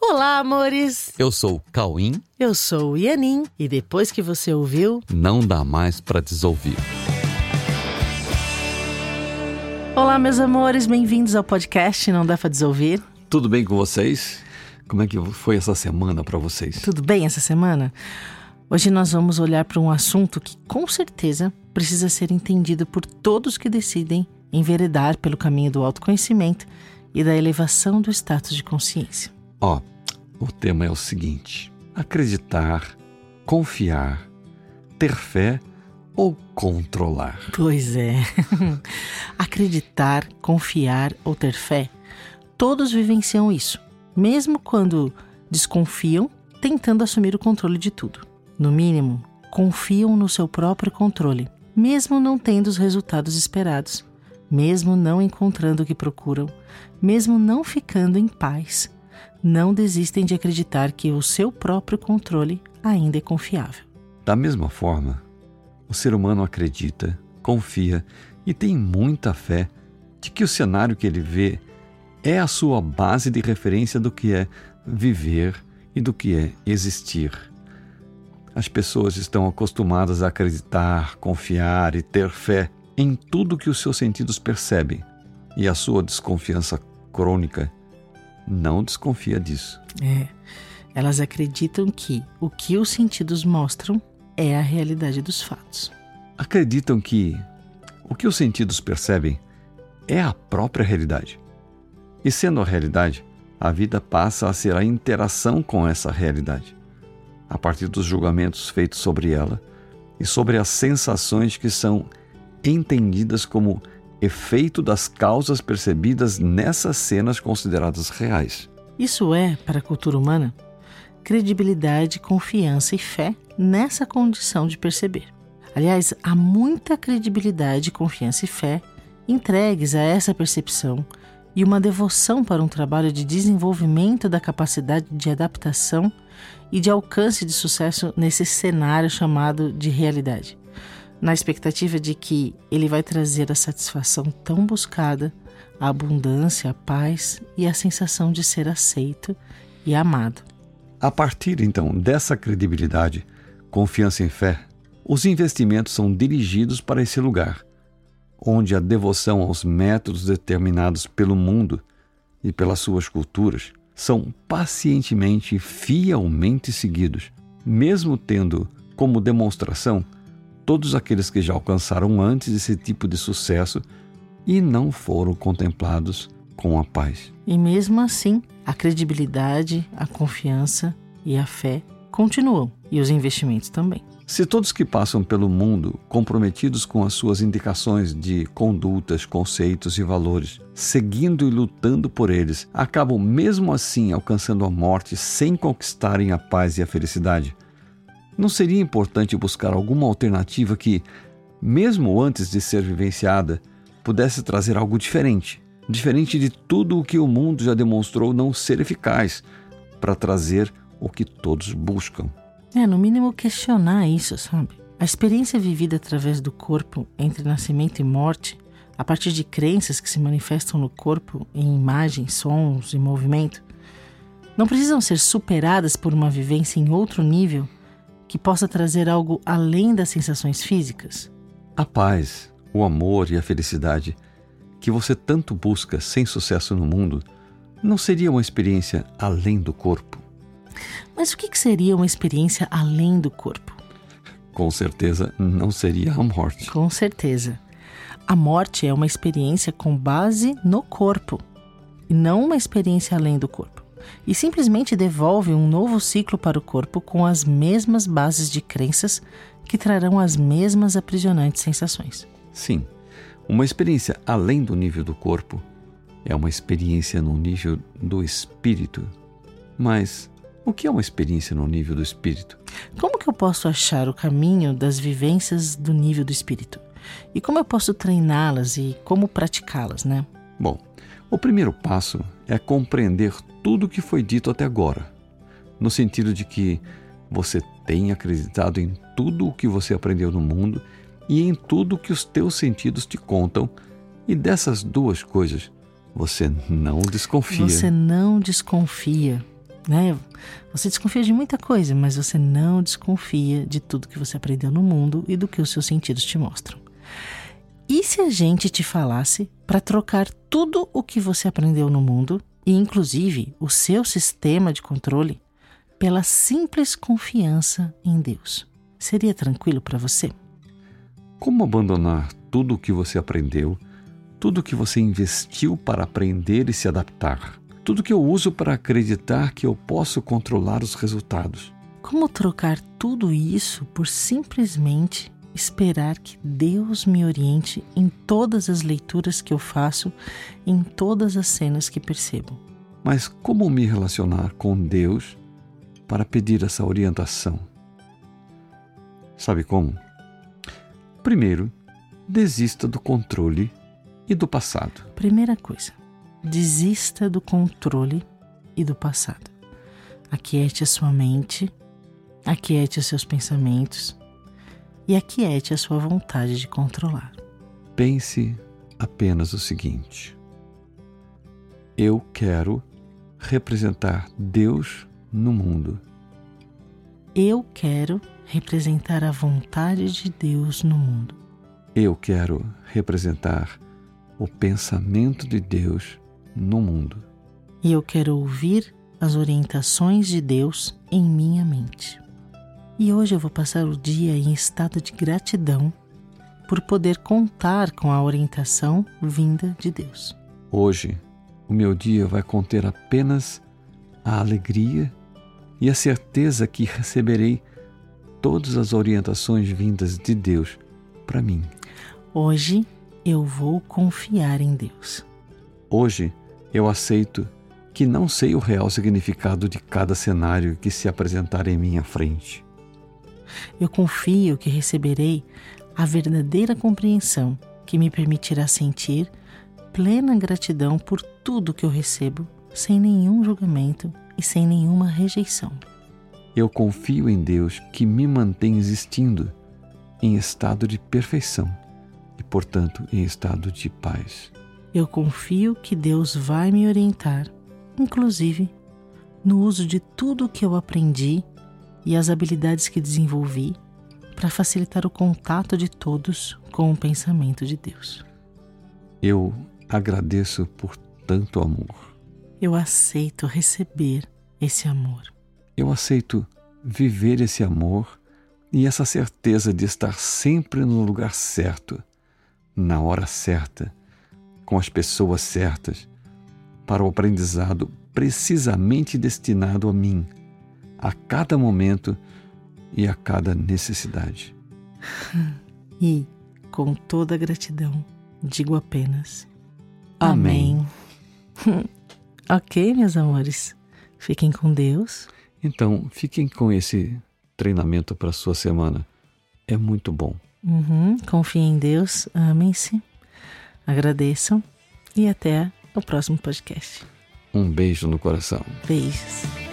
Olá, amores! Eu sou o Cauim. Eu sou o Ianin. E depois que você ouviu, Não dá mais pra desouvir. Olá, meus amores, bem-vindos ao podcast Não Dá Pra Desouvir. Tudo bem com vocês? Como é que foi essa semana pra vocês? Tudo bem essa semana? Hoje nós vamos olhar para um assunto que com certeza precisa ser entendido por todos que decidem enveredar pelo caminho do autoconhecimento e da elevação do status de consciência. Ó, o tema é o seguinte: acreditar, confiar, ter fé ou controlar? Pois é. Acreditar, confiar ou ter fé, todos vivenciam isso, mesmo quando desconfiam, tentando assumir o controle de tudo. No mínimo, confiam no seu próprio controle, mesmo não tendo os resultados esperados, mesmo não encontrando o que procuram, mesmo não ficando em paz. Não desistem de acreditar que o seu próprio controle ainda é confiável. Da mesma forma, o ser humano acredita, confia e tem muita fé de que o cenário que ele vê é a sua base de referência do que é viver e do que é existir. As pessoas estão acostumadas a acreditar, confiar e ter fé em tudo que os seus sentidos percebem, e a sua desconfiança crônica não desconfia disso. É. Elas acreditam que o que os sentidos mostram é a realidade dos fatos. Acreditam que o que os sentidos percebem é a própria realidade. E sendo a realidade, a vida passa a ser a interação com essa realidade, a partir dos julgamentos feitos sobre ela e sobre as sensações que são entendidas como efeito das causas percebidas nessas cenas consideradas reais. Isso é, para a cultura humana, credibilidade, confiança e fé nessa condição de perceber. Aliás, há muita credibilidade, confiança e fé entregues a essa percepção e uma devoção para um trabalho de desenvolvimento da capacidade de adaptação e de alcance de sucesso nesse cenário chamado de realidade, na expectativa de que ele vai trazer a satisfação tão buscada, a abundância, a paz e a sensação de ser aceito e amado. A partir então dessa credibilidade, confiança e fé, os investimentos são dirigidos para esse lugar, onde a devoção aos métodos determinados pelo mundo e pelas suas culturas são pacientemente e fielmente seguidos, mesmo tendo como demonstração todos aqueles que já alcançaram antes esse tipo de sucesso e não foram contemplados com a paz. E mesmo assim, a credibilidade, a confiança e a fé continuam, e os investimentos também. Se todos que passam pelo mundo comprometidos com as suas indicações de condutas, conceitos e valores, seguindo e lutando por eles, acabam mesmo assim alcançando a morte sem conquistarem a paz e a felicidade, não seria importante buscar alguma alternativa que, mesmo antes de ser vivenciada, pudesse trazer algo diferente, diferente de tudo o que o mundo já demonstrou não ser eficaz para trazer o que todos buscam? É, no mínimo questionar isso, sabe? A experiência vivida através do corpo entre nascimento e morte, a partir de crenças que se manifestam no corpo em imagens, sons e movimento, não precisam ser superadas por uma vivência em outro nível que possa trazer algo além das sensações físicas? A paz, o amor e a felicidade que você tanto busca sem sucesso no mundo não seria uma experiência além do corpo? Mas o que seria uma experiência além do corpo? Com certeza não seria a morte. Com certeza. A morte é uma experiência com base no corpo e não uma experiência além do corpo. E simplesmente devolve um novo ciclo para o corpo com as mesmas bases de crenças que trarão as mesmas aprisionantes sensações. Sim, uma experiência além do nível do corpo é uma experiência no nível do espírito. Mas o que é uma experiência no nível do espírito? Como que eu posso achar o caminho das vivências do nível do espírito? E como eu posso treiná-las e como praticá-las, né? Bom, o primeiro passo é compreender tudo o que foi dito até agora, no sentido de que você tem acreditado em tudo o que você aprendeu no mundo e em tudo o que os teus sentidos te contam, e dessas duas coisas você não desconfia. Você não desconfia. né? Você desconfia de muita coisa, mas você não desconfia de tudo que você aprendeu no mundo e do que os seus sentidos te mostram. E se a gente te falasse para trocar tudo o que você aprendeu no mundo, e inclusive o seu sistema de controle, pela simples confiança em Deus? Seria tranquilo para você? Como abandonar tudo o que você aprendeu, tudo o que você investiu para aprender e se adaptar? Tudo que eu uso para acreditar que eu posso controlar os resultados. Como trocar tudo isso por simplesmente esperar que Deus me oriente em todas as leituras que eu faço, em todas as cenas que percebo? Mas como me relacionar com Deus para pedir essa orientação? Sabe como? Primeiro, desista do controle e do passado. Primeira coisa, Desista do controle e do passado. Aquiete a sua mente, aquiete os seus pensamentos e aquiete a sua vontade de controlar. Pense apenas o seguinte: eu quero representar Deus no mundo. Eu quero representar a vontade de Deus no mundo. Eu quero representar o pensamento de Deus no mundo. E eu quero ouvir as orientações de Deus em minha mente. E hoje eu vou passar o dia em estado de gratidão por poder contar com a orientação vinda de Deus. Hoje, o meu dia vai conter apenas a alegria e a certeza que receberei todas as orientações vindas de Deus para mim. Hoje eu vou confiar em Deus. Hoje eu aceito que não sei o real significado de cada cenário que se apresentar em minha frente. Eu confio que receberei a verdadeira compreensão que me permitirá sentir plena gratidão por tudo que eu recebo, sem nenhum julgamento e sem nenhuma rejeição. Eu confio em Deus que me mantém existindo em estado de perfeição e, portanto, em estado de paz. Eu confio que Deus vai me orientar, inclusive no uso de tudo o que eu aprendi e as habilidades que desenvolvi para facilitar o contato de todos com o pensamento de Deus. Eu agradeço por tanto amor. Eu aceito receber esse amor. Eu aceito viver esse amor e essa certeza de estar sempre no lugar certo, na hora certa com as pessoas certas para o aprendizado precisamente destinado a mim, a cada momento e a cada necessidade. E, com toda gratidão, digo apenas: Amém. Amém. ok, meus amores. Fiquem com Deus. Então, fiquem com esse treinamento para a sua semana. É muito bom. Uhum. Confiem em Deus, amem-se Agradeçam e até o próximo podcast. Um beijo no coração. Beijos.